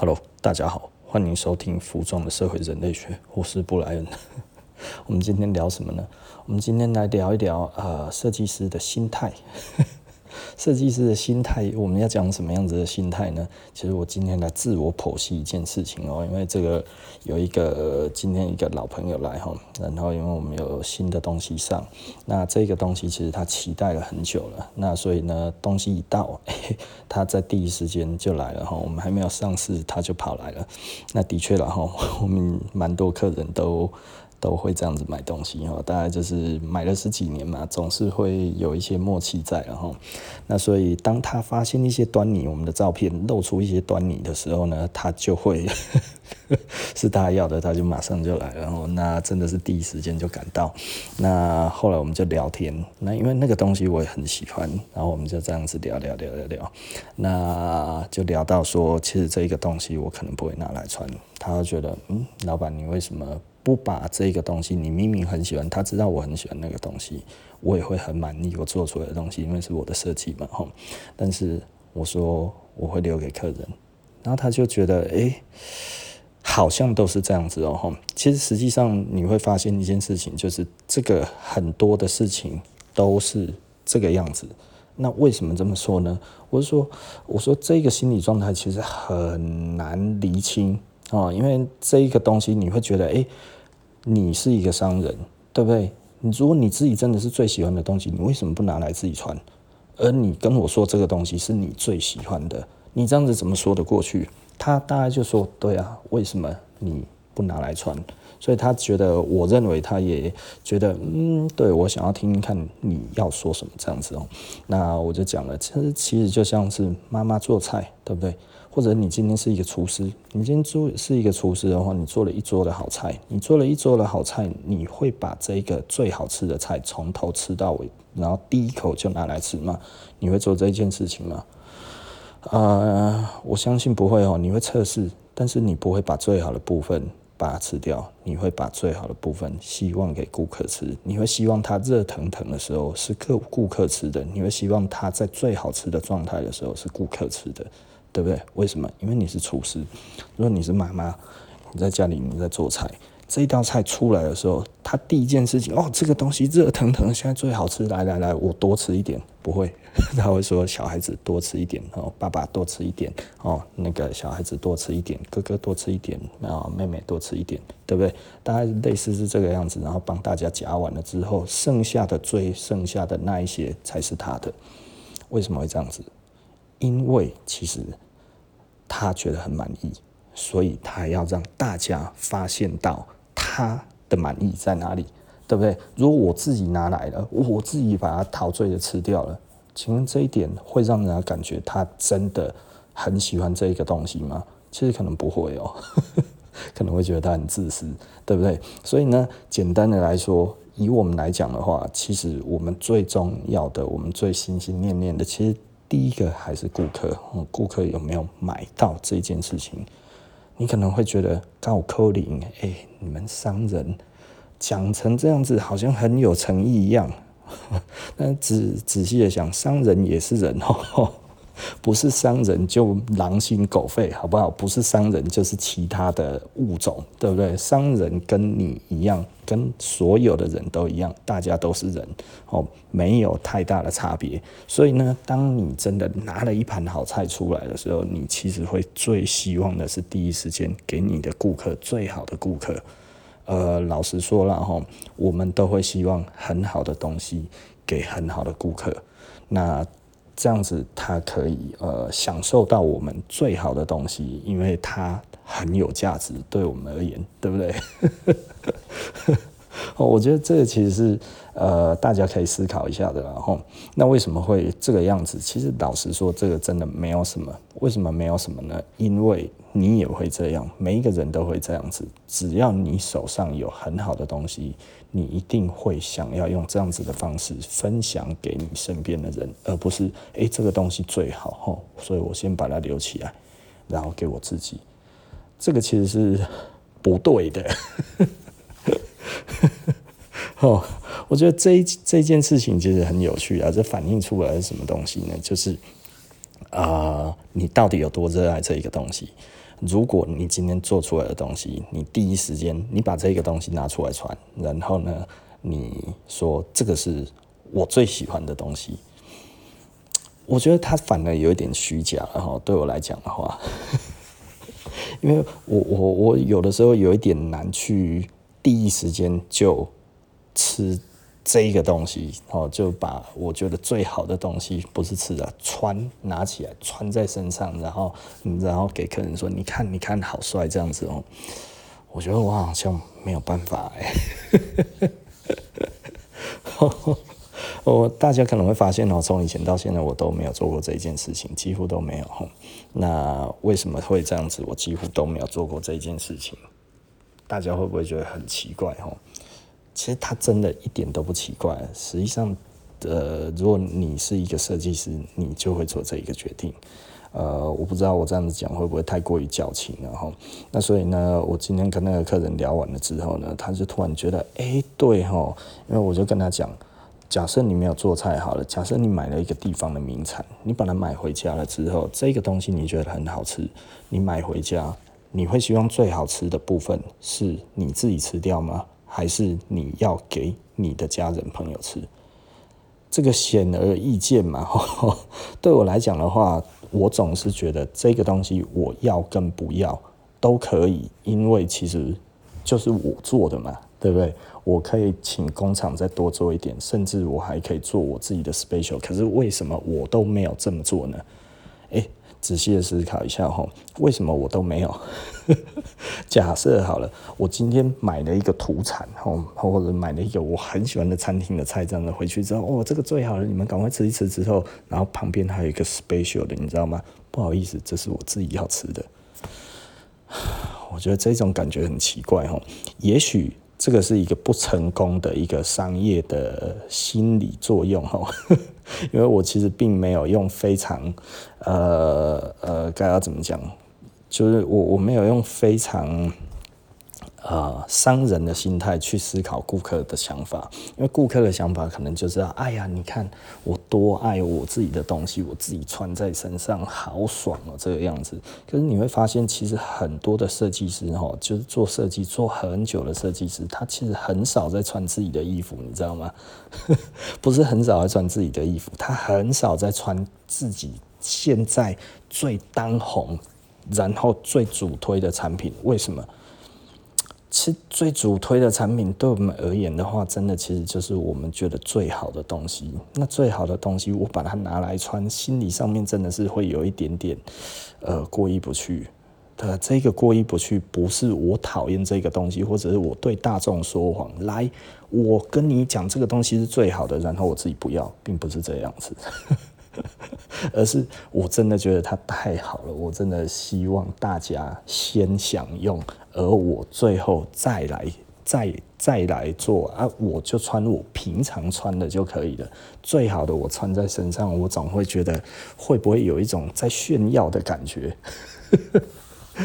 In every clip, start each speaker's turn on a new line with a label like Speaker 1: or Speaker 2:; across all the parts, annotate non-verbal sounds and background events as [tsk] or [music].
Speaker 1: Hello，大家好，欢迎收听《服装的社会人类学》，我是布莱恩。[laughs] 我们今天聊什么呢？我们今天来聊一聊呃，设计师的心态。设计师的心态，我们要讲什么样子的心态呢？其实我今天来自我剖析一件事情哦，因为这个有一个今天一个老朋友来哈，然后因为我们有新的东西上，那这个东西其实他期待了很久了，那所以呢，东西一到，[laughs] 他在第一时间就来了哈，我们还没有上市他就跑来了，那的确了哈，[laughs] 我们蛮多客人都。都会这样子买东西哈，大概就是买了十几年嘛，总是会有一些默契在，然后那所以当他发现一些端倪，我们的照片露出一些端倪的时候呢，他就会 [laughs] 是他要的，他就马上就来，然后那真的是第一时间就赶到。那后来我们就聊天，那因为那个东西我也很喜欢，然后我们就这样子聊聊聊聊聊，那就聊到说，其实这一个东西我可能不会拿来穿，他就觉得嗯，老板你为什么？不把这个东西，你明明很喜欢，他知道我很喜欢那个东西，我也会很满意我做出来的东西，因为是我的设计嘛，吼。但是我说我会留给客人，然后他就觉得，诶，好像都是这样子哦，吼。其实实际上你会发现一件事情，就是这个很多的事情都是这个样子。那为什么这么说呢？我是说，我说这个心理状态其实很难厘清。哦，因为这一个东西，你会觉得，哎，你是一个商人，对不对？你如果你自己真的是最喜欢的东西，你为什么不拿来自己穿？而你跟我说这个东西是你最喜欢的，你这样子怎么说得过去？他大概就说，对啊，为什么你不拿来穿？所以他觉得，我认为他也觉得，嗯，对，我想要听听看你要说什么这样子哦。那我就讲了，其实其实就像是妈妈做菜，对不对？或者你今天是一个厨师，你今天做是一个厨师的话，你做了一桌的好菜，你做了一桌的好菜，你会把这个最好吃的菜从头吃到尾，然后第一口就拿来吃吗？你会做这件事情吗？呃，我相信不会哦，你会测试，但是你不会把最好的部分把它吃掉，你会把最好的部分希望给顾客吃，你会希望它热腾腾的时候是客顾客吃的，你会希望它在最好吃的状态的时候是顾客吃的。对不对？为什么？因为你是厨师。如果你是妈妈，你在家里你在做菜，这一道菜出来的时候，他第一件事情哦，这个东西热腾腾，现在最好吃，来来来，我多吃一点。不会，[laughs] 他会说小孩子多吃一点哦，爸爸多吃一点哦，那个小孩子多吃一点，哥哥多吃一点，然后妹妹多吃一点，对不对？大概类似是这个样子，然后帮大家夹完了之后，剩下的最剩下的那一些才是他的。为什么会这样子？因为其实他觉得很满意，所以他要让大家发现到他的满意在哪里，对不对？如果我自己拿来了，我自己把它陶醉的吃掉了，请问这一点会让人家感觉他真的很喜欢这一个东西吗？其实可能不会哦，[laughs] 可能会觉得他很自私，对不对？所以呢，简单的来说，以我们来讲的话，其实我们最重要的，我们最心心念念的，其实。第一个还是顾客，顾客有没有买到这件事情？你可能会觉得高扣零，哎，你们商人讲成这样子，好像很有诚意一样。[laughs] 但仔仔细的想，商人也是人哦。不是商人就狼心狗肺，好不好？不是商人就是其他的物种，对不对？商人跟你一样，跟所有的人都一样，大家都是人哦，没有太大的差别。所以呢，当你真的拿了一盘好菜出来的时候，你其实会最希望的是第一时间给你的顾客最好的顾客。呃，老实说了哈，我们都会希望很好的东西给很好的顾客。那这样子，他可以呃享受到我们最好的东西，因为它很有价值，对我们而言，对不对？[laughs] 哦我觉得这个其实是呃大家可以思考一下的。然后，那为什么会这个样子？其实老实说，这个真的没有什么。为什么没有什么呢？因为你也会这样，每一个人都会这样子。只要你手上有很好的东西。你一定会想要用这样子的方式分享给你身边的人，而不是诶，这个东西最好吼，所以我先把它留起来，然后给我自己。这个其实是不对的。[laughs] 哦，我觉得这这件事情其实很有趣啊，这反映出来是什么东西呢？就是啊、你到底有多热爱这一个东西？如果你今天做出来的东西，你第一时间你把这个东西拿出来穿，然后呢，你说这个是我最喜欢的东西，我觉得它反而有一点虚假了哈。对我来讲的话，[laughs] 因为我我我有的时候有一点难去第一时间就吃。这一个东西哦，就把我觉得最好的东西不是吃的，穿拿起来穿在身上，然后然后给客人说，你看你看好帅这样子哦。我觉得我好像没有办法哎。[laughs] 我大家可能会发现哦，从以前到现在我都没有做过这一件事情，几乎都没有。那为什么会这样子？我几乎都没有做过这一件事情，大家会不会觉得很奇怪哦？其实他真的一点都不奇怪。实际上，呃，如果你是一个设计师，你就会做这一个决定。呃，我不知道我这样子讲会不会太过于矫情了哈。那所以呢，我今天跟那个客人聊完了之后呢，他就突然觉得，哎、对哈，因为我就跟他讲，假设你没有做菜好了，假设你买了一个地方的名产，你把它买回家了之后，这个东西你觉得很好吃，你买回家，你会希望最好吃的部分是你自己吃掉吗？还是你要给你的家人朋友吃，这个显而易见嘛。[laughs] 对我来讲的话，我总是觉得这个东西我要跟不要都可以，因为其实就是我做的嘛，对不对？我可以请工厂再多做一点，甚至我还可以做我自己的 special。可是为什么我都没有这么做呢？诶仔细的思考一下哈，为什么我都没有？[laughs] 假设好了，我今天买了一个土产哈，或者买了一个我很喜欢的餐厅的菜，这样的回去之后，哦，这个最好了，你们赶快吃一吃之后，然后旁边还有一个 special 的，你知道吗？不好意思，这是我自己要吃的。我觉得这种感觉很奇怪哈，也许。这个是一个不成功的一个商业的心理作用哈，因为我其实并没有用非常呃呃该要怎么讲，就是我我没有用非常。呃，商人的心态去思考顾客的想法，因为顾客的想法可能就是啊，哎呀，你看我多爱我自己的东西，我自己穿在身上好爽哦，这个样子。可是你会发现，其实很多的设计师哈，就是做设计做很久的设计师，他其实很少在穿自己的衣服，你知道吗？[laughs] 不是很少在穿自己的衣服，他很少在穿自己现在最当红，然后最主推的产品，为什么？其实最主推的产品，对我们而言的话，真的其实就是我们觉得最好的东西。那最好的东西，我把它拿来穿，心理上面真的是会有一点点，呃，过意不去。的，这个过意不去，不是我讨厌这个东西，或者是我对大众说谎。来，我跟你讲这个东西是最好的，然后我自己不要，并不是这样子。[laughs] 而是我真的觉得它太好了，我真的希望大家先享用，而我最后再来再再来做啊，我就穿我平常穿的就可以了。最好的我穿在身上，我总会觉得会不会有一种在炫耀的感觉。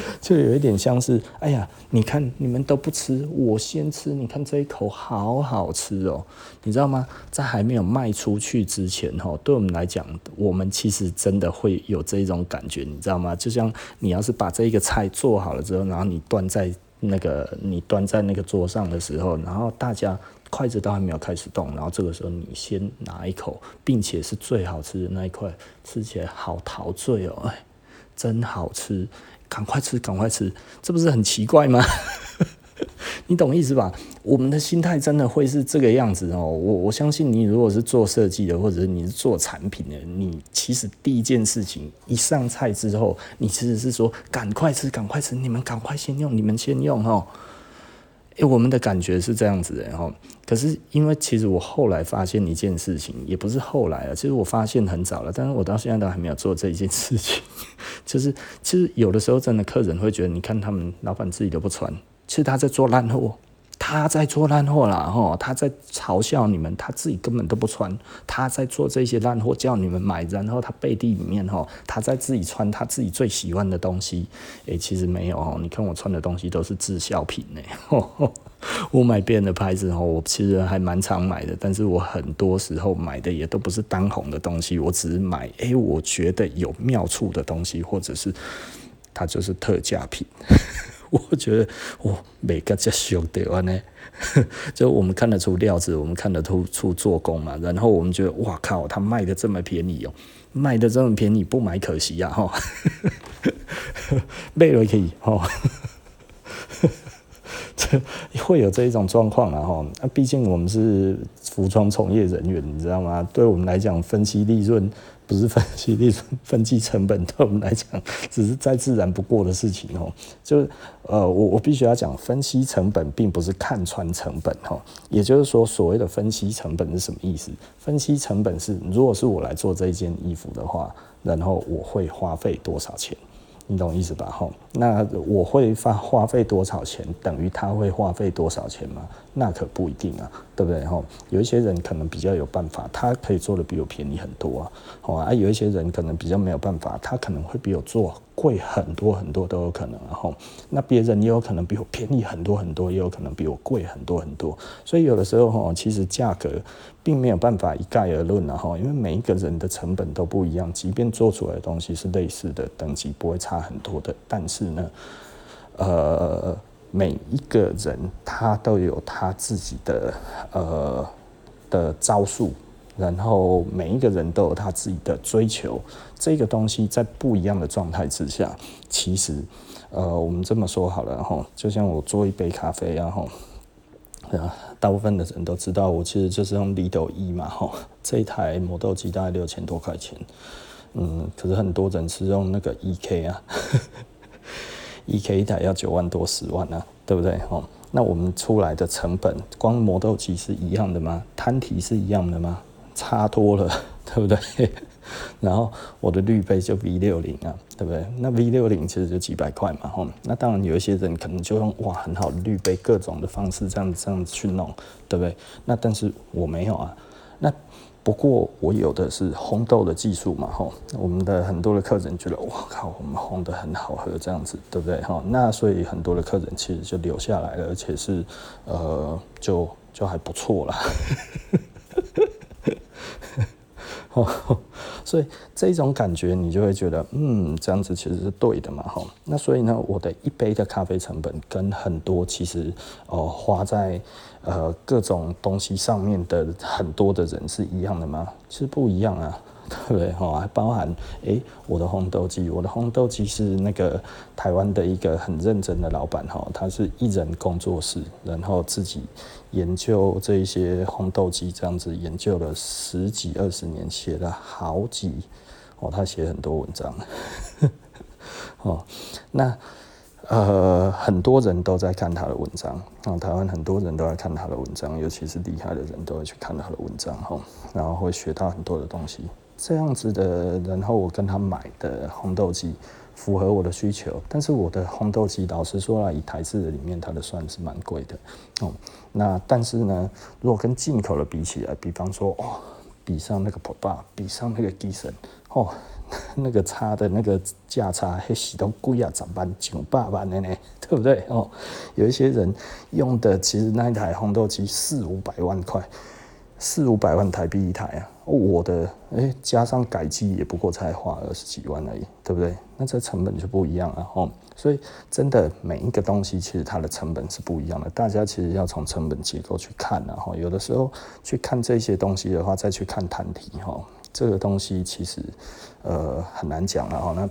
Speaker 1: [laughs] 就有一点像是，哎呀，你看你们都不吃，我先吃，你看这一口好好吃哦，你知道吗？在还没有卖出去之前，哈，对我们来讲，我们其实真的会有这一种感觉，你知道吗？就像你要是把这一个菜做好了之后，然后你端在那个你端在那个桌上的时候，然后大家筷子都还没有开始动，然后这个时候你先拿一口，并且是最好吃的那一块，吃起来好陶醉哦，哎，真好吃。赶快吃，赶快吃，这不是很奇怪吗？[laughs] 你懂意思吧？我们的心态真的会是这个样子哦。我我相信你，如果是做设计的，或者是你是做产品的，你其实第一件事情一上菜之后，你其实是说赶快吃，赶快吃，你们赶快先用，你们先用哦。哎、欸，我们的感觉是这样子的哈。可是因为其实我后来发现一件事情，也不是后来啊，其实我发现很早了，但是我到现在都还没有做这一件事情。[laughs] 就是其实有的时候真的客人会觉得，你看他们老板自己都不穿，其实他在做烂货，他在做烂货啦，吼，他在嘲笑你们，他自己根本都不穿，他在做这些烂货叫你们买，然后他背地里面吼，他在自己穿他自己最喜欢的东西，诶、其实没有哦，你看我穿的东西都是滞销品呢，[laughs] 我买别人的牌子吼，我其实还蛮常买的，但是我很多时候买的也都不是当红的东西，我只是买，诶、我觉得有妙处的东西，或者是它就是特价品。[laughs] 我觉得我每个这兄弟呢，[laughs] 就我们看得出料子，我们看得出出做工嘛。然后我们觉得哇靠，他卖的这么便宜哦，卖的这么便宜，不买可惜呀哈。[laughs] 卖了可以哈，这会有这一种状况了哈。那毕竟我们是服装从业人员，你知道吗？对我们来讲，分析利润。不是分析利润、分析成本，对我们来讲，只是再自然不过的事情哦。就是呃，我我必须要讲，分析成本并不是看穿成本哈。也就是说，所谓的分析成本是什么意思？分析成本是，如果是我来做这一件衣服的话，然后我会花费多少钱？你懂意思吧？哈，那我会花花费多少钱，等于他会花费多少钱吗？那可不一定啊，对不对？哈，有一些人可能比较有办法，他可以做的比我便宜很多啊。好啊，有一些人可能比较没有办法，他可能会比我做贵很多很多都有可能。然后，那别人也有可能比我便宜很多很多，也有可能比我贵很多很多。所以有的时候哈，其实价格并没有办法一概而论。然后，因为每一个人的成本都不一样，即便做出来的东西是类似的，等级不会差很多的，但是呢，呃，每一个人他都有他自己的呃的招数。然后每一个人都有他自己的追求，这个东西在不一样的状态之下，其实，呃，我们这么说好了哈，就像我做一杯咖啡，然后，啊，大部分的人都知道，我其实就是用离豆一嘛哈，这一台磨豆机大概六千多块钱，嗯，可是很多人是用那个 EK 啊一 K 一台要九万多十万啊，对不对哈？那我们出来的成本，光磨豆机是一样的吗？摊提是一样的吗？差多了，[laughs] 对不对？[laughs] 然后我的滤杯就 V 六零啊，对不对？那 V 六零其实就几百块嘛，吼。那当然有一些人可能就用哇很好的滤杯，各种的方式这样这样去弄，对不对？那但是我没有啊。那不过我有的是烘豆的技术嘛，吼。我们的很多的客人觉得哇靠，我们烘得很好喝，这样子，对不对？哈。那所以很多的客人其实就留下来了，而且是呃就就还不错啦。[laughs] 所以这种感觉你就会觉得，嗯，这样子其实是对的嘛，哈。那所以呢，我的一杯的咖啡成本跟很多其实哦花在呃各种东西上面的很多的人是一样的吗？其实不一样啊。[laughs] 对不对？哈，还包含诶，我的烘豆机，我的烘豆机是那个台湾的一个很认真的老板哈，他是一人工作室，然后自己研究这一些烘豆机，这样子研究了十几二十年，写了好几哦，他写很多文章，[laughs] 哦，那呃很多人都在看他的文章啊，台湾很多人都在看他的文章，尤其是厉害的人都会去看他的文章哈，然后会学到很多的东西。这样子的，然后我跟他买的烘豆机符合我的需求，但是我的烘豆机老实说了，以台式的里面，它的算是蛮贵的哦。那但是呢，如果跟进口的比起来，比方说哦，比上那个 Probar，比上那个 Gibson 哦，[laughs] 那个差的那个价差还是都贵啊，十万、九百万的呢，[laughs] 对不对哦？有一些人用的其实那一台烘豆机四五百万块。四五百万台币一台啊！我的哎、加上改机也不过才花二十几万而已，对不对？那这成本就不一样了哦。所以真的每一个东西其实它的成本是不一样的，大家其实要从成本结构去看，然后有的时候去看这些东西的话，再去看摊提哈，这个东西其实呃很难讲了哈。那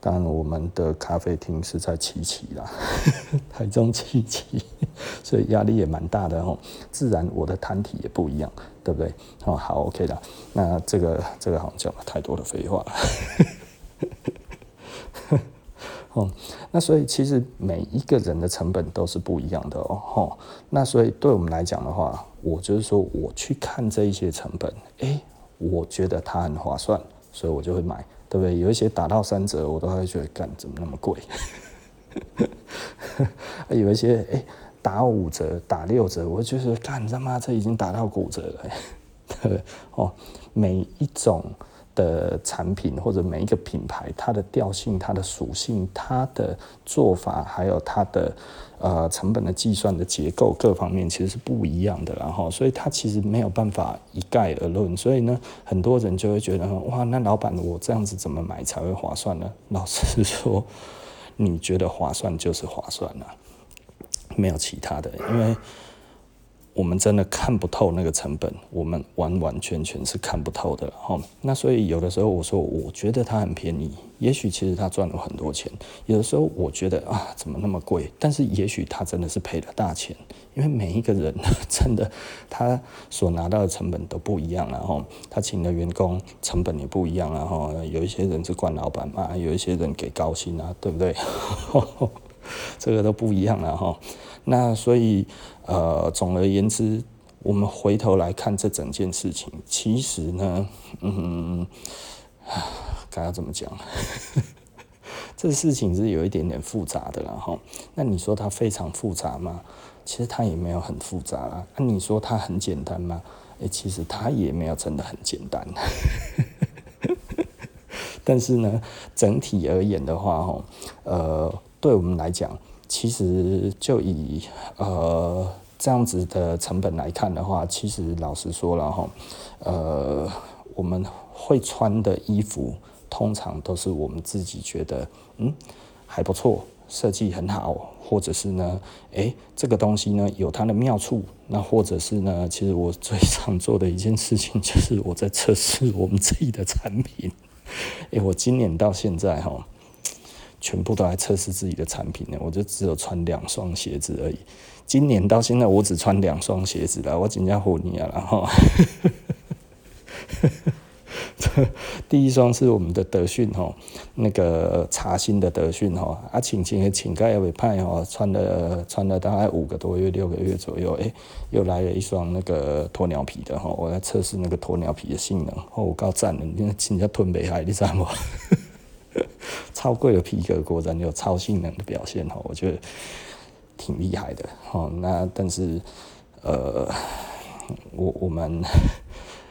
Speaker 1: 当然，我们的咖啡厅是在七期啦，[laughs] 台中七期，[laughs] 所以压力也蛮大的哦。自然，我的摊体也不一样，对不对？哦，好，OK 的。那这个这个好像讲了太多的废话了。[laughs] 哦，那所以其实每一个人的成本都是不一样的哦。那所以对我们来讲的话，我就是说，我去看这一些成本，哎，我觉得它很划算，所以我就会买。对不对？有一些打到三折，我都会觉得干怎么那么贵？[laughs] 有一些哎打五折、打六折，我就是，干他妈，这已经打到骨折了。[laughs] 对哦，每一种的产品或者每一个品牌，它的调性、它的属性、它的做法，还有它的呃成本的计算的结构各方面，其实是不一样的。然后，所以它其实没有办法一概而论。所以呢，很多人就会觉得，哇，那老板，我这样子怎么买才会划算呢？老实说，[laughs] 你觉得划算就是划算了，没有其他的，因为。我们真的看不透那个成本，我们完完全全是看不透的哈。那所以有的时候我说，我觉得它很便宜，也许其实他赚了很多钱。有的时候我觉得啊，怎么那么贵？但是也许他真的是赔了大钱，因为每一个人真的他所拿到的成本都不一样，然后他请的员工成本也不一样，然后有一些人是惯老板嘛，有一些人给高薪啊，对不对？这个都不一样了哈。那所以，呃，总而言之，我们回头来看这整件事情，其实呢，嗯，该要怎么讲？[laughs] 这事情是有一点点复杂的，然后，那你说它非常复杂吗？其实它也没有很复杂啦。那你说它很简单吗？诶，其实它也没有真的很简单。[laughs] 但是呢，整体而言的话，哈，呃，对我们来讲。其实就以呃这样子的成本来看的话，其实老实说了哈，呃我们会穿的衣服通常都是我们自己觉得嗯还不错，设计很好，或者是呢诶这个东西呢有它的妙处，那或者是呢其实我最常做的一件事情就是我在测试我们自己的产品，诶我今年到现在哈。全部都来测试自己的产品呢，我就只有穿两双鞋子而已。今年到现在，我只穿两双鞋子了。我真叫唬你啊，然后，[laughs] 第一双是我们的德训哈，那个茶芯的德训哈，啊，请请请盖也未派哈，穿了穿了大概五个多月、六个月左右，诶、欸，又来了一双那个鸵鸟皮的哈，我来测试那个鸵鸟皮的性能，哦，我告赞了，你看真叫吞北海，你知道吗？[laughs] 超贵的皮革果然有超性能的表现哦，我觉得挺厉害的哈。那但是呃，我我们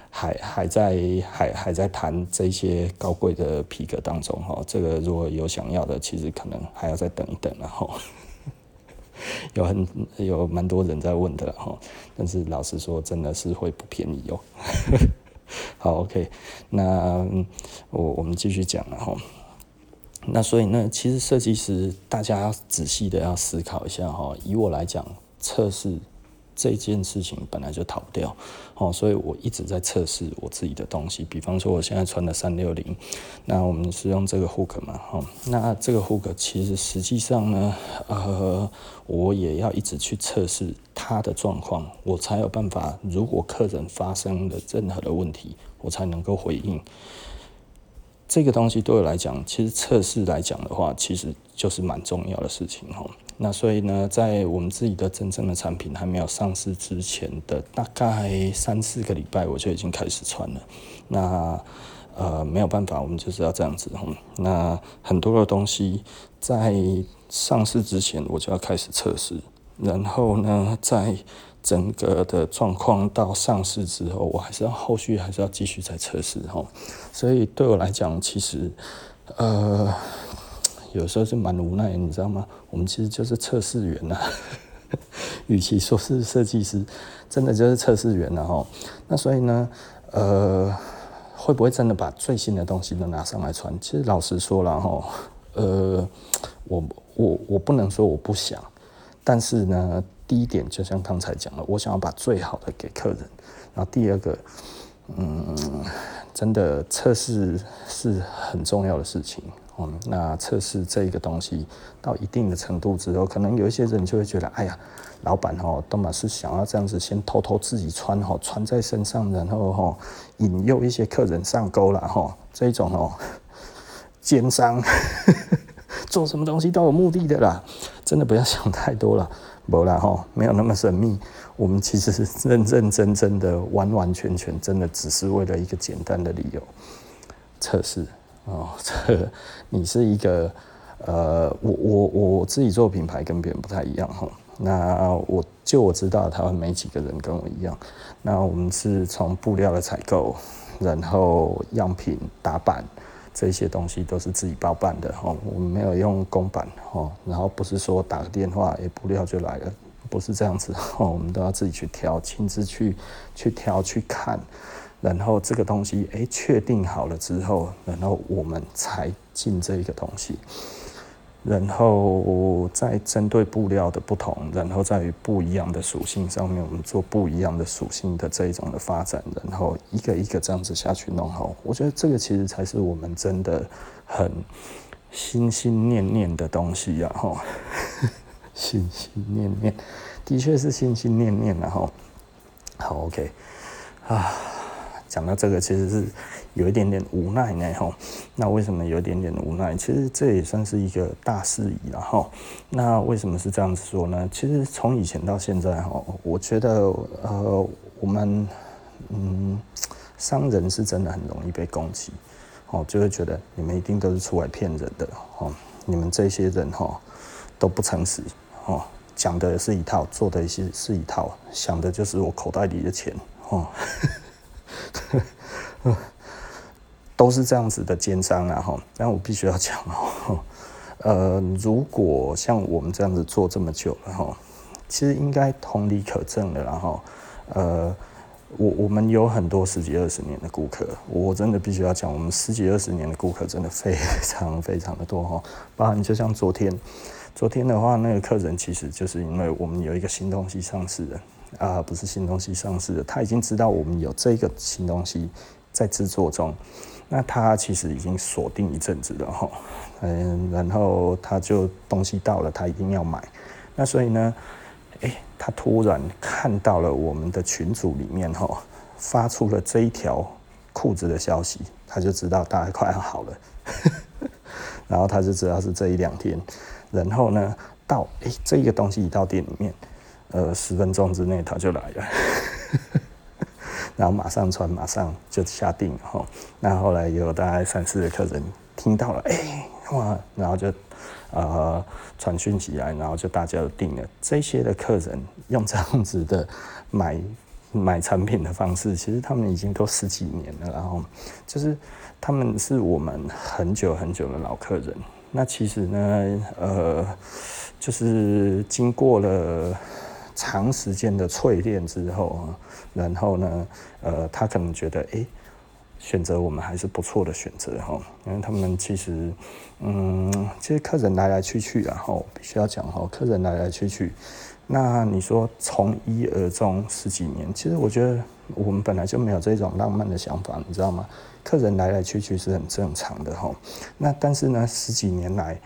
Speaker 1: 还还在还还在谈这些高贵的皮革当中哈。这个如果有想要的，其实可能还要再等一等然后 [laughs] 有很有蛮多人在问的哈。但是老实说，真的是会不便宜哦。[laughs] 好，OK，那我我们继续讲了哈。那所以呢，其实设计师大家要仔细的要思考一下哈。以我来讲，测试这件事情本来就逃不掉，哦，所以我一直在测试我自己的东西。比方说，我现在穿的三六零，那我们是用这个 hook 嘛，哈，那这个 hook 其实实际上呢，呃，我也要一直去测试它的状况，我才有办法。如果客人发生了任何的问题，我才能够回应。这个东西对我来讲，其实测试来讲的话，其实就是蛮重要的事情哦。那所以呢，在我们自己的真正的产品还没有上市之前的大概三四个礼拜，我就已经开始穿了。那呃没有办法，我们就是要这样子哦。那很多的东西在上市之前，我就要开始测试，然后呢，在整个的状况到上市之后，我还是要后续还是要继续再测试哈，所以对我来讲，其实呃 [tsk] 有时候是蛮无奈，你知道吗？我们其实就是测试员呐，[laughs] 与其说是设计师，真的就是测试员了哈。那所以呢，呃，会不会真的把最新的东西都拿上来穿？其实老实说了哈，呃，我我我不能说我不想，但是呢。第一点，就像刚才讲了，我想要把最好的给客人。然后第二个，嗯，真的测试是很重要的事情。嗯，那测试这个东西到一定的程度之后，可能有一些人就会觉得，哎呀，老板哦，都嘛是想要这样子先偷偷自己穿哈，穿在身上，然后哈引诱一些客人上钩了哈。这种哦，奸商 [laughs] 做什么东西都有目的的啦，真的不要想太多了。没啦哈，没有那么神秘。我们其实是认认真真的、完完全全，真的只是为了一个简单的理由测试哦。[laughs] 这你是一个呃，我我我自己做品牌跟别人不太一样哈。那我就我知道，台湾没几个人跟我一样。那我们是从布料的采购，然后样品打版这些东西都是自己包办的哦。我们没有用公版哦，然后不是说打个电话，也不料就来了，不是这样子 [laughs] 哦。我们都要自己去挑，亲自去去挑去看，然后这个东西诶确定好了之后，然后我们才进这一个东西。然后再针对布料的不同，然后在于不一样的属性上面，我们做不一样的属性的这一种的发展，然后一个一个这样子下去弄好。我觉得这个其实才是我们真的很心心念念的东西呀！哈，心心念念，的确是心心念念然后好，OK，啊，讲到这个其实是。有一点点无奈呢，吼。那为什么有一点点无奈？其实这也算是一个大事宜了，吼。那为什么是这样子说呢？其实从以前到现在，吼，我觉得，呃，我们，嗯，商人是真的很容易被攻击，哦，就会觉得你们一定都是出来骗人的，哦，你们这些人，吼，都不诚实，哦，讲的是一套，做的是是一套，想的就是我口袋里的钱，哦。[laughs] 都是这样子的奸商啊哈，但我必须要讲哦，[laughs] 呃，如果像我们这样子做这么久了哈，其实应该同理可证的，然后呃，我我们有很多十几二十年的顾客，我真的必须要讲，我们十几二十年的顾客真的非常非常的多哈，包含就像昨天，昨天的话那个客人其实就是因为我们有一个新东西上市了啊，不是新东西上市了，他已经知道我们有这个新东西在制作中。那他其实已经锁定一阵子了哈，嗯，然后他就东西到了，他一定要买。那所以呢，诶，他突然看到了我们的群组里面哈，发出了这一条裤子的消息，他就知道大概快要好了，[laughs] 然后他就知道是这一两天。然后呢，到诶，这个东西一到店里面，呃，十分钟之内他就来了。然后马上穿，马上就下定哈。那后来有大概三四个客人听到了，哎、哇，然后就呃传讯息来，然后就大家都定了。这些的客人用这样子的买买产品的方式，其实他们已经都十几年了。然后就是他们是我们很久很久的老客人。那其实呢，呃，就是经过了。长时间的淬炼之后啊，然后呢，呃，他可能觉得，哎，选择我们还是不错的选择哈，因为他们其实，嗯，其实客人来来去去啊，哈，必须要讲哈，客人来来去去，那你说从一而终十几年，其实我觉得我们本来就没有这种浪漫的想法，你知道吗？客人来来去去是很正常的哈，那但是呢，十几年来。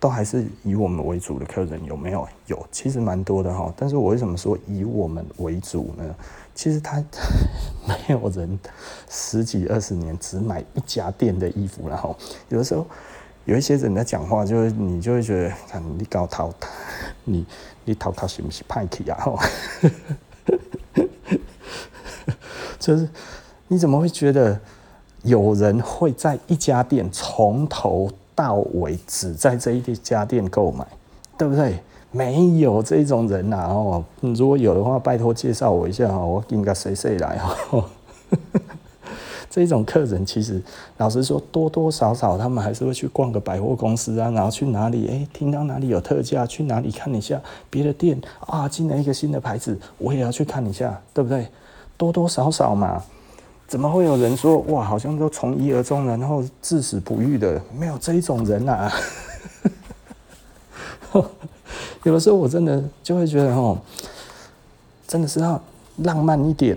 Speaker 1: 都还是以我们为主的客人有没有？有，其实蛮多的哈。但是我为什么说以我们为主呢？其实他没有人十几二十年只买一家店的衣服，然后有的时候有一些人在讲话，就是你就会觉得，看你搞淘汰，你你淘汰是不是派气啊？就是你怎么会觉得有人会在一家店从头？到尾只在这一家店购买，对不对？没有这种人呐哦，如果有的话，拜托介绍我一下哈，我应该谁谁来哈。[laughs] 这种客人其实老实说，多多少少他们还是会去逛个百货公司啊，然后去哪里哎，听到哪里有特价，去哪里看一下别的店啊，进了一个新的牌子，我也要去看一下，对不对？多多少少嘛。怎么会有人说哇，好像都从一而终，然后至死不渝的？没有这一种人啊！[laughs] 有的时候我真的就会觉得哦，真的是要浪漫一点，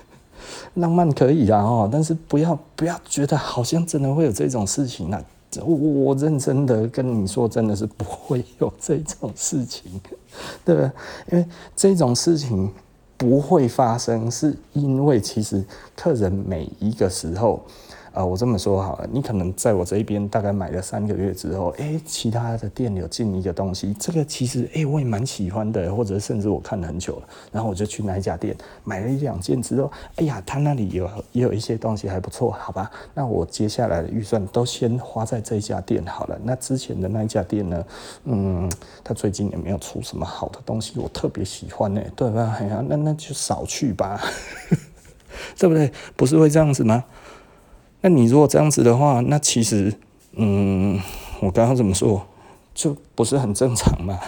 Speaker 1: [laughs] 浪漫可以啊哦，但是不要不要觉得好像真的会有这种事情啊！我我认真的跟你说，真的是不会有这种事情，对吧？因为这种事情。不会发生，是因为其实客人每一个时候，啊，我这么说好了，你可能在我这一边大概买了三个月之后，哎、欸，其他的店有进一个东西，这个其实哎、欸，我也蛮喜欢的，或者甚至我看了很久了，然后我就去那一家店买了一两件之后，哎呀，他那里有也有一些东西还不错，好吧，那我接下来的预算都先花在这家店好了。那之前的那一家店呢，嗯，他最近也没有出什么好的东西，我特别喜欢呢，对吧？哎呀，那那就少去吧，[laughs] 对不对？不是会这样子吗？那你如果这样子的话，那其实，嗯，我刚刚怎么说，就不是很正常嘛，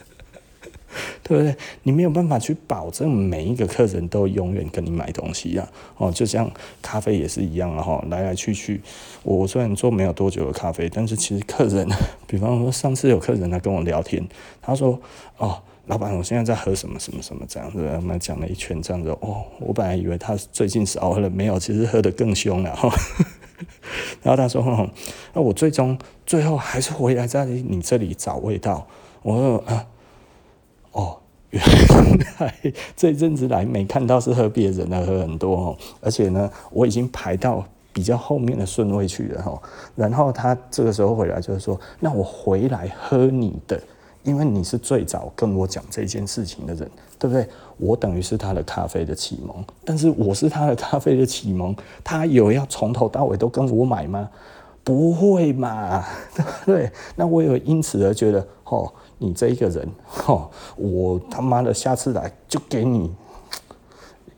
Speaker 1: [laughs] 对不对？你没有办法去保证每一个客人都永远跟你买东西呀，哦，就像咖啡也是一样啊，哈，来来去去，我虽然做没有多久的咖啡，但是其实客人，[laughs] 比方说上次有客人来跟我聊天，他说，哦。老板，我现在在喝什么什么什么这样子，我们讲了一圈这样子哦，我本来以为他最近少喝了，没有，其实喝得更凶了哈。[laughs] 然后他说，哦，那我最终最后还是回来在你这里找味道。我说啊，哦，原来这一阵子来没看到是喝别人的，喝很多哦，而且呢，我已经排到比较后面的顺位去了哈。然后他这个时候回来就是说，那我回来喝你的。因为你是最早跟我讲这件事情的人，对不对？我等于是他的咖啡的启蒙，但是我是他的咖啡的启蒙，他有要从头到尾都跟我买吗？不会嘛，[laughs] 对不对？那我有因此而觉得，哦，你这一个人，哦，我他妈的下次来就给你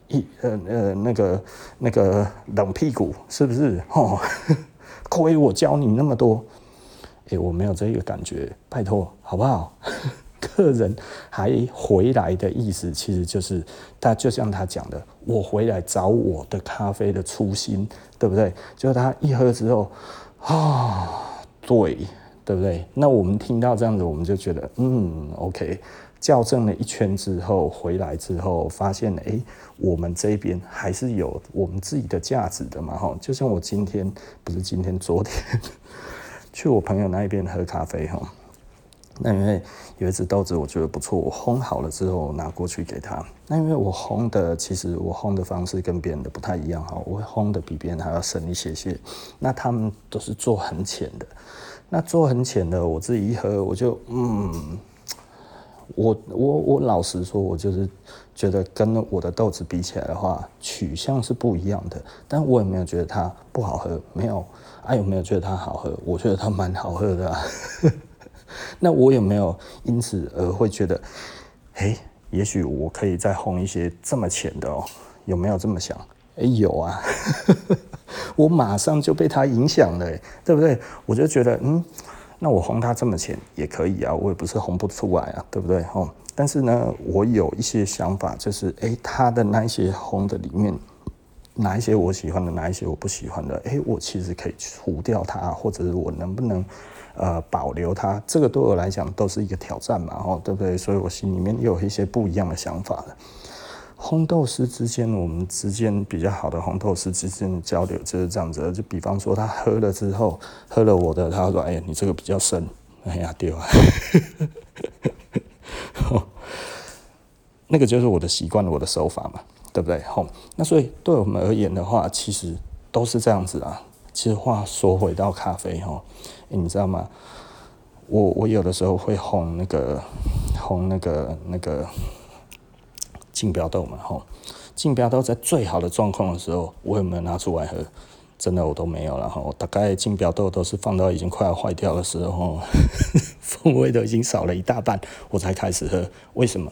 Speaker 1: 一呃呃那个那个冷屁股，是不是？哦，[laughs] 亏我教你那么多。我没有这个感觉，拜托，好不好？[laughs] 客人还回来的意思，其实就是他就像他讲的，我回来找我的咖啡的初心，对不对？就是他一喝之后，啊，对，对不对？那我们听到这样子，我们就觉得，嗯，OK。校正了一圈之后，回来之后发现，哎、我们这边还是有我们自己的价值的嘛，哈。就像我今天，不是今天，昨天。去我朋友那一边喝咖啡哈，那因为有一只豆子我觉得不错，我烘好了之后拿过去给他。那因为我烘的其实我烘的方式跟别人的不太一样哈，我会烘的比别人还要深一些些。那他们都是做很浅的，那做很浅的，我自己一喝我就嗯，我我我老实说，我就是觉得跟我的豆子比起来的话，取向是不一样的。但我也没有觉得它不好喝，没有。啊，有没有觉得它好喝？我觉得它蛮好喝的啊。[laughs] 那我有没有因此而会觉得，哎，也许我可以再烘一些这么浅的哦？有没有这么想？哎，有啊。[laughs] 我马上就被它影响了，对不对？我就觉得，嗯，那我烘它这么浅也可以啊，我也不是烘不出来啊，对不对？哦，但是呢，我有一些想法，就是，哎，它的那些烘的里面。哪一些我喜欢的，哪一些我不喜欢的？哎、欸，我其实可以除掉它，或者是我能不能呃保留它？这个对我来讲都是一个挑战嘛，哦，对不对？所以我心里面又有一些不一样的想法了。烘豆师之间，我们之间比较好的红豆师之间的交流就是这样子。就比方说，他喝了之后，喝了我的，他说：“哎，你这个比较深。”哎呀，对啊，[laughs] 那个就是我的习惯，我的手法嘛。对不对？吼，那所以对我们而言的话，其实都是这样子啊。其实话说回到咖啡，吼，你知道吗？我我有的时候会烘那个烘那个那个竞标豆嘛，吼，竞标豆在最好的状况的时候，我有没有拿出来喝？真的我都没有了，吼，大概竞标豆都是放到已经快要坏掉的时候，[laughs] 风味都已经少了一大半，我才开始喝。为什么？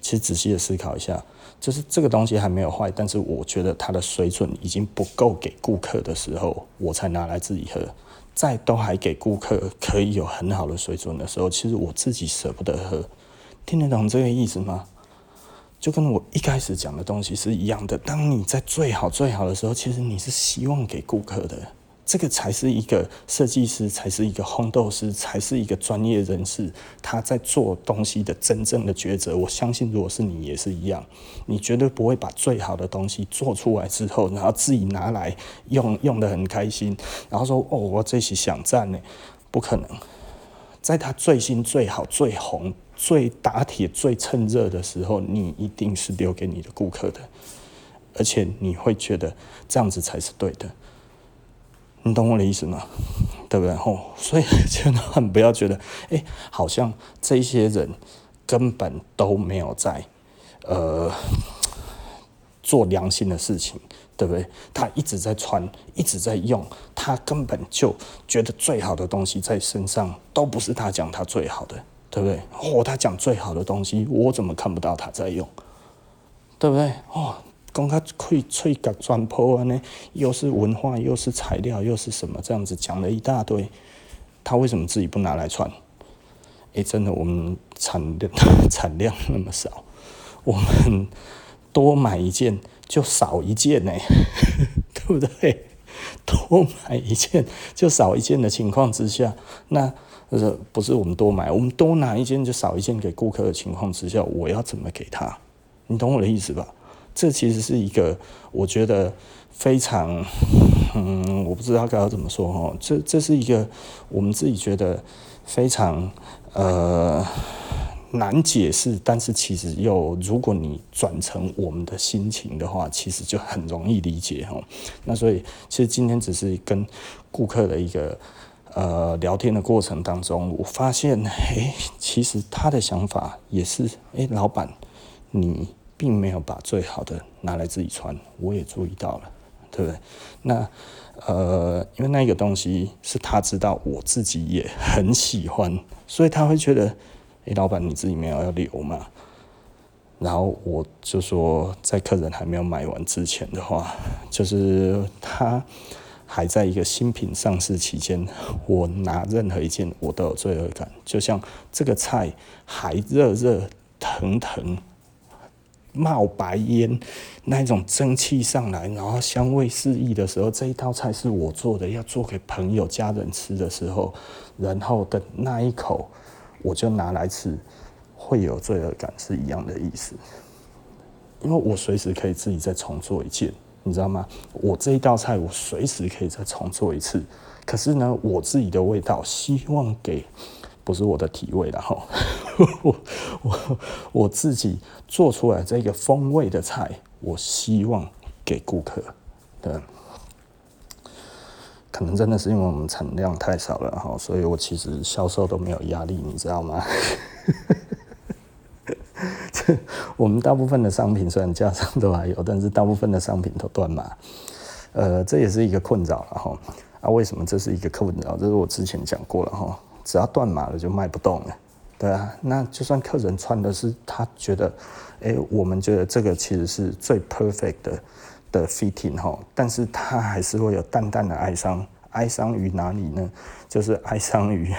Speaker 1: 其实仔细的思考一下。就是这个东西还没有坏，但是我觉得它的水准已经不够给顾客的时候，我才拿来自己喝。在都还给顾客可以有很好的水准的时候，其实我自己舍不得喝。听得懂这个意思吗？就跟我一开始讲的东西是一样的。当你在最好最好的时候，其实你是希望给顾客的。这个才是一个设计师，才是一个烘豆师，才是一个专业人士。他在做东西的真正的抉择。我相信，如果是你也是一样，你绝对不会把最好的东西做出来之后，然后自己拿来用，用得很开心，然后说：“哦，我这是想赞呢。”不可能，在他最新、最好、最红、最打铁、最趁热的时候，你一定是留给你的顾客的。而且你会觉得这样子才是对的。你懂我的意思吗？对不对？吼，所以 [laughs] 千万不要觉得，哎、好像这些人根本都没有在呃做良心的事情，对不对？他一直在穿，一直在用，他根本就觉得最好的东西在身上都不是他讲他最好的，对不对？哦，他讲最好的东西，我怎么看不到他在用？对不对？哦。讲他吹吹角转坡啊，呢，又是文化，又是材料，又是什么这样子讲了一大堆，他为什么自己不拿来穿？哎、欸，真的，我们产量 [laughs] 产量那么少，我们多买一件就少一件呢，[laughs] 对不对？多买一件就少一件的情况之下，那呃不是我们多买，我们多拿一件就少一件给顾客的情况之下，我要怎么给他？你懂我的意思吧？这其实是一个，我觉得非常，[laughs] 嗯，我不知道该要怎么说哦。这这是一个我们自己觉得非常呃难解释，但是其实又如果你转成我们的心情的话，其实就很容易理解哦。那所以其实今天只是跟顾客的一个呃聊天的过程当中，我发现，哎，其实他的想法也是，哎，老板你。并没有把最好的拿来自己穿，我也注意到了，对不对？那呃，因为那个东西是他知道，我自己也很喜欢，所以他会觉得，诶，老板你自己没有要留嘛？然后我就说，在客人还没有买完之前的话，就是他还在一个新品上市期间，我拿任何一件我都有罪恶感，就像这个菜还热热腾腾。冒白烟，那种蒸汽上来，然后香味四溢的时候，这一道菜是我做的，要做给朋友家人吃的时候，然后的那一口我就拿来吃，会有罪恶感是一样的意思。因为我随时可以自己再重做一件，你知道吗？我这一道菜我随时可以再重做一次，可是呢，我自己的味道希望给。不是我的体味了哈，[laughs] 我我我自己做出来这个风味的菜，我希望给顾客的，可能真的是因为我们产量太少了哈，所以我其实销售都没有压力，你知道吗？[laughs] 我们大部分的商品虽然架上都还有，但是大部分的商品都断码，呃，这也是一个困扰了哈。啊，为什么这是一个困扰？这是我之前讲过了哈。只要断码了就卖不动了，对啊，那就算客人穿的是他觉得，哎、我们觉得这个其实是最 perfect 的的 fitting 哈，但是他还是会有淡淡的哀伤，哀伤于哪里呢？就是哀伤于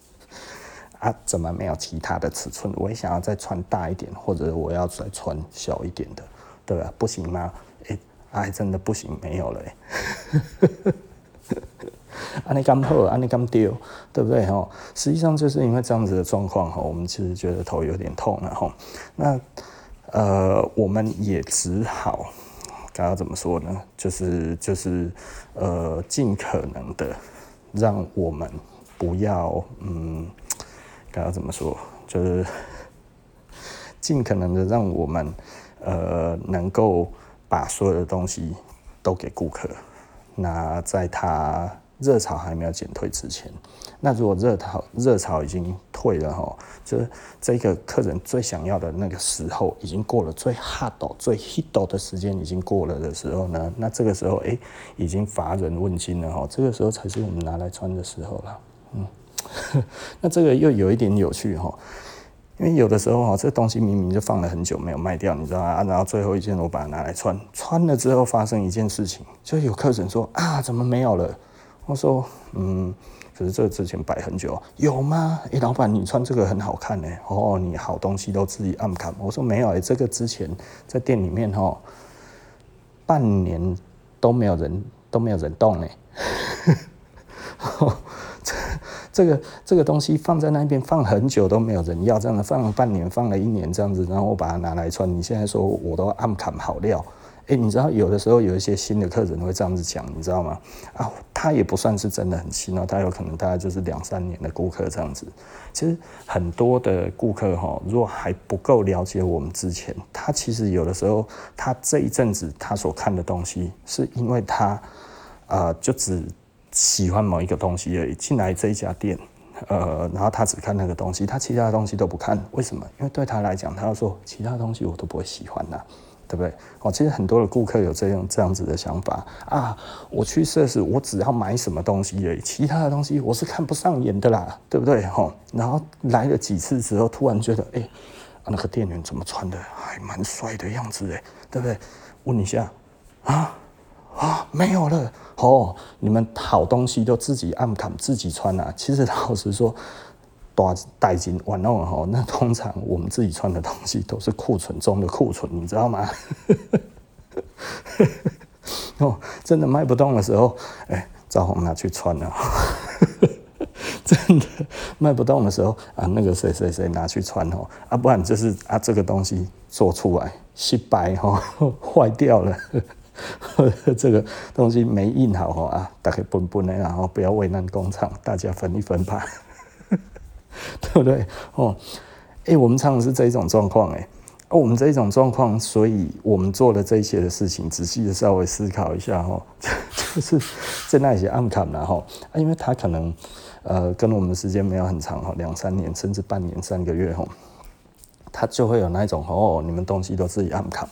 Speaker 1: [laughs] 啊，怎么没有其他的尺寸？我也想要再穿大一点，或者我要再穿小一点的，对吧？不行吗？哎、欸，还真的不行，没有了、欸。[laughs] 安尼刚好，安尼刚丢，对不对吼？实际上就是因为这样子的状况吼，我们其实觉得头有点痛了哈。那呃，我们也只好，该要怎么说呢？就是就是呃，尽可能的让我们不要嗯，该要怎么说？就是尽可能的让我们呃，能够把所有的东西都给顾客。那在他。热潮还没有减退之前，那如果热潮热潮已经退了哈，就是这个客人最想要的那个时候已经过了，最 hot 最 hit 的时间已经过了的时候呢，那这个时候哎、已经乏人问津了哈，这个时候才是我们拿来穿的时候了。嗯，[laughs] 那这个又有一点有趣哈，因为有的时候哈，这东西明明就放了很久没有卖掉，你知道啊？然后最后一件我把它拿来穿，穿了之后发生一件事情，就有客人说啊，怎么没有了？我说，嗯，可是这之前摆很久，有吗？哎、老板，你穿这个很好看呢。哦，你好东西都自己暗砍。我说没有，哎，这个之前在店里面哈，半年都没有人都没有人动呢。[laughs] 这这个这个东西放在那边放很久都没有人要，这样子放了半年，放了一年这样子，然后我把它拿来穿。你现在说我都暗砍好料，哎，你知道有的时候有一些新的客人会这样子讲，你知道吗？啊，他也不算是真的很新哦，他有可能大概就是两三年的顾客这样子。其实很多的顾客哈，如果还不够了解我们之前，他其实有的时候他这一阵子他所看的东西，是因为他啊、呃、就只喜欢某一个东西而已，进来这一家店。呃，然后他只看那个东西，他其他的东西都不看，为什么？因为对他来讲，他说其他东西我都不会喜欢呐、啊，对不对？哦，其实很多的顾客有这样这样子的想法啊，我去设施，我只要买什么东西而已，其他的东西我是看不上眼的啦，对不对？哈，然后来了几次之后，突然觉得，哎，那个店员怎么穿的还蛮帅的样子，哎，对不对？问一下，啊。啊，没有了哦！你们好东西都自己暗扛自己穿啊。其实老实说，大带金玩弄哈，那通常我们自己穿的东西都是库存中的库存，你知道吗？[laughs] 哦，真的卖不动的时候，哎，赵红拿去穿了。[laughs] 真的卖不动的时候啊，那个谁谁谁拿去穿哦，啊，不然就是啊，这个东西做出来失败哈，[laughs] 坏掉了。这个东西没印好哈啊，大概分分的，然后不要为难工厂，大家分一分吧，对 [laughs] 不对？哦，哎，我们常常是这一种状况哎，我们这一种状况，所以我们做了这些的事情，仔细的稍微思考一下哈，[laughs] 就是在那些暗砍然后啊，因为他可能呃跟我们的时间没有很长哈，两三年甚至半年三个月哈，他就会有那种哦，你们东西都自己暗卡。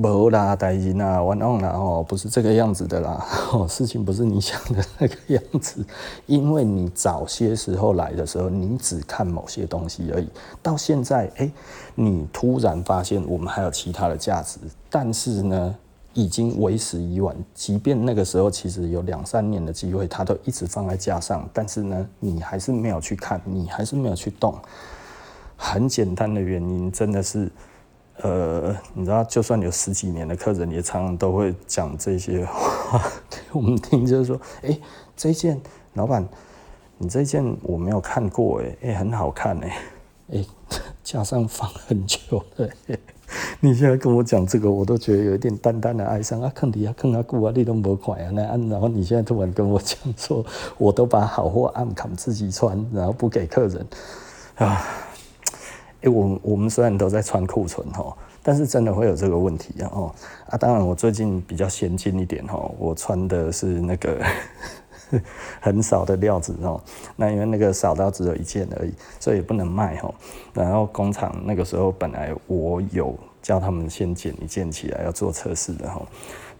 Speaker 1: 没啦，代志啦，完了啦，哦，不是这个样子的啦，[laughs] 哦，事情不是你想的那个样子，因为你早些时候来的时候，你只看某些东西而已，到现在，哎、你突然发现我们还有其他的价值，但是呢，已经为时已晚，即便那个时候其实有两三年的机会，它都一直放在架上，但是呢，你还是没有去看，你还是没有去动，很简单的原因，真的是。呃，你知道，就算有十几年的客人，也常常都会讲这些话。给 [laughs] 我们听，就是说，哎、欸，这件老板，你这件我没有看过，哎，哎，很好看，哎，哎，架上放很久了，你现在跟我讲这个，我都觉得有一点淡淡的哀伤。啊，坑底下坑啊，顾啊，你都没快啊，那然后你现在突然跟我讲说，我都把好货暗扛自己穿，然后不给客人。啊。哎、欸，我我们虽然都在穿库存哈，但是真的会有这个问题啊啊！当然，我最近比较先进一点哈，我穿的是那个 [laughs] 很少的料子哦。那因为那个少到只有一件而已，所以也不能卖哈。然后工厂那个时候本来我有叫他们先剪一件起来要做测试的哈。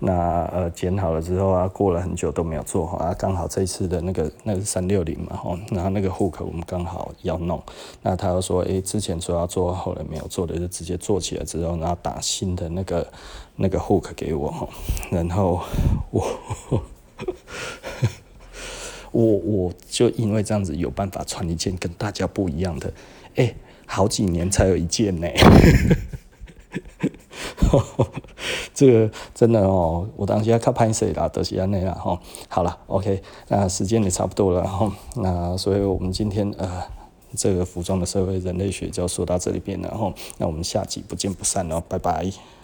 Speaker 1: 那呃剪好了之后啊，过了很久都没有做好，啊刚好这次的那个那个三六零嘛吼，然后那个 hook 我们刚好要弄，那他又说诶、之前说要做，后来没有做的就直接做起来之后，然后打新的那个那个 hook 给我吼，然后我我我就因为这样子有办法穿一件跟大家不一样的，哎、好几年才有一件呢。[laughs] 这个真的哦，我当时要看拍摄啦，都是安内啦哈。好了，OK，那时间也差不多了哈。那所以我们今天呃，这个服装的社会人类学就说到这里边了哈。那我们下集不见不散哦，拜拜。